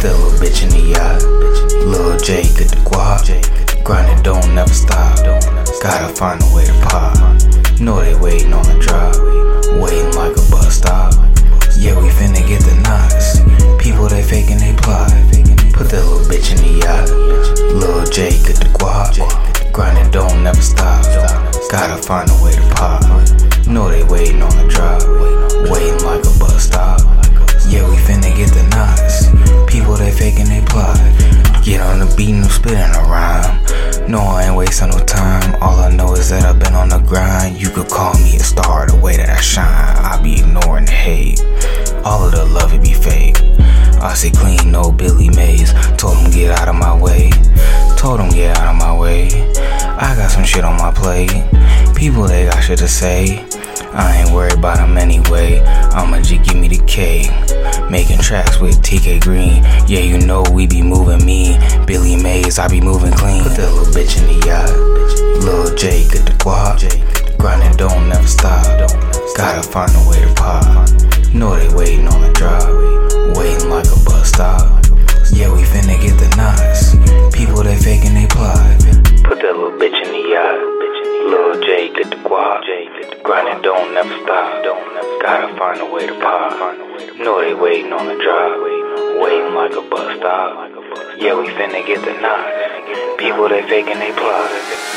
that little bitch in the yacht. Lil J, get the guap. Grinding don't never stop. Gotta find a way to pop. Know they waiting on the drop. Waiting like a bus stop. Yeah, we finna get the knots. People they faking they plot. Put that little bitch in the yacht. Lil J, get the guap. Grinding don't never stop. Gotta find a way to pop. Know they waiting on the drop. No, I ain't wasting no time. All I know is that I've been on the grind. You could call me a star the way that I shine. I be ignoring hate. All of the love it be fake. I say clean, no Billy Mays. Told him get out of my way. Told him get out of my way. I got some shit on my plate. People they got shit to say. I ain't worried about them anyway. I'ma just give me the K. Making tracks with TK Green. Yeah, you know we be moving mean. Mays, I be moving clean. Put that little bitch in the yacht. Lil J, get the guap. Grinding don't never stop. Gotta find a way to pop. Know they waiting on the drop. J, get the guap. Grinding don't never stop. Gotta find a way to pop. Know they waiting on the drop. Waiting like a bus stop. Yeah, we finna get the knots. People they faking they plot.